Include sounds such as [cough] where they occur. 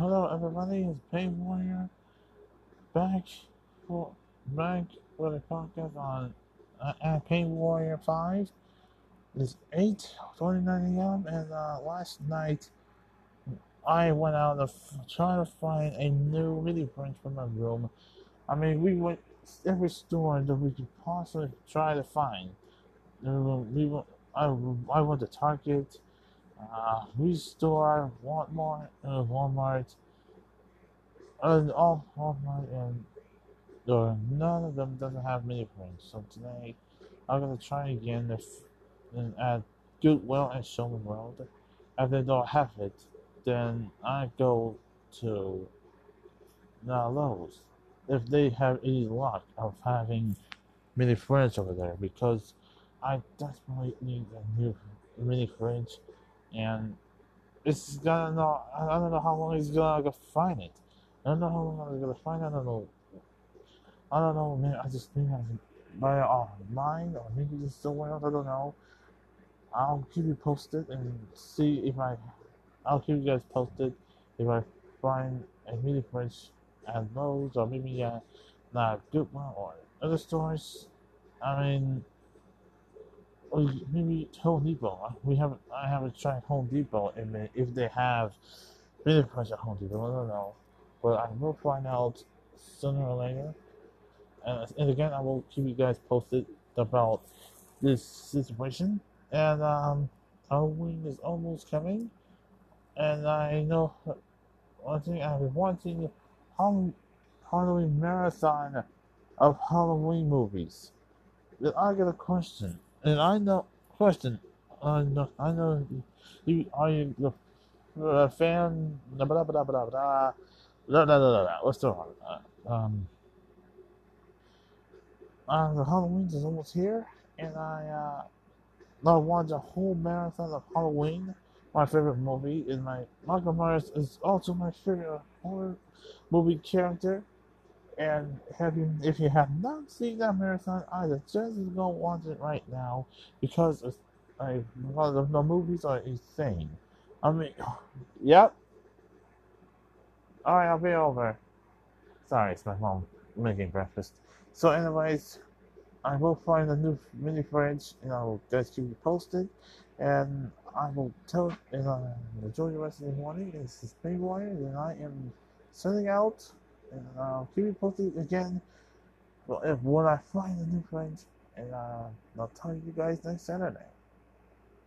Hello everybody, it's Pain Warrior back for back with a podcast on uh, at Warrior 5. It's 8 29 a.m. and uh, last night I went out to f- try to find a new mini fridge for my room. I mean, we went every store that we could possibly try to find. We went, I, I went to Target, uh, Restore, Walmart, uh, Walmart, and all Walmart, and none of them doesn't have mini fridges. So today, I'm gonna try again if and at Goodwill and Showman World. If they don't have it, then I go to uh, Lowe's. If they have any luck of having mini fridge over there, because I desperately need a new mini fridge, and it's gonna know. I don't know how long it's gonna go find it. I don't know how long I'm gonna find it. I don't know. I don't know, man. I just think I can buy it online or maybe just somewhere else. I don't know. I'll keep you posted and see if I. I'll keep you guys posted if I find a mini fridge at Lowe's or maybe at not Goodwill or other stores. I mean, maybe Home Depot. We haven't. I haven't tried Home Depot and if they have mini fridge at Home Depot. I don't know, but I will find out sooner or later. And, and again, I will keep you guys posted about this situation. And um, Halloween is almost coming, and I know one thing I've been watching Halloween marathon of Halloween movies. Then I get a question, and I know question. I know I know you are you the uh, fan. Blah blah blah blah blah blah. Blah, blah, blah. What's the uh, um? Uh, the Halloween is almost here, and I uh. I watched a whole marathon of Halloween. My favorite movie is my Michael Myers is also my favorite horror movie character. And have you, if you have not seen that marathon, I suggest you go watch it right now because it's like because the, movies are insane. I mean, [sighs] yep. All right, I'll be over. Sorry, it's my mom making breakfast. So, anyways. I will find a new mini fridge and I will keep you posted. And I will tell and uh, enjoy the rest of the morning. This is Paywire and I am sending out I'll keep you posted again. Well, if when I find a new fridge and uh, I'll tell you guys next Saturday.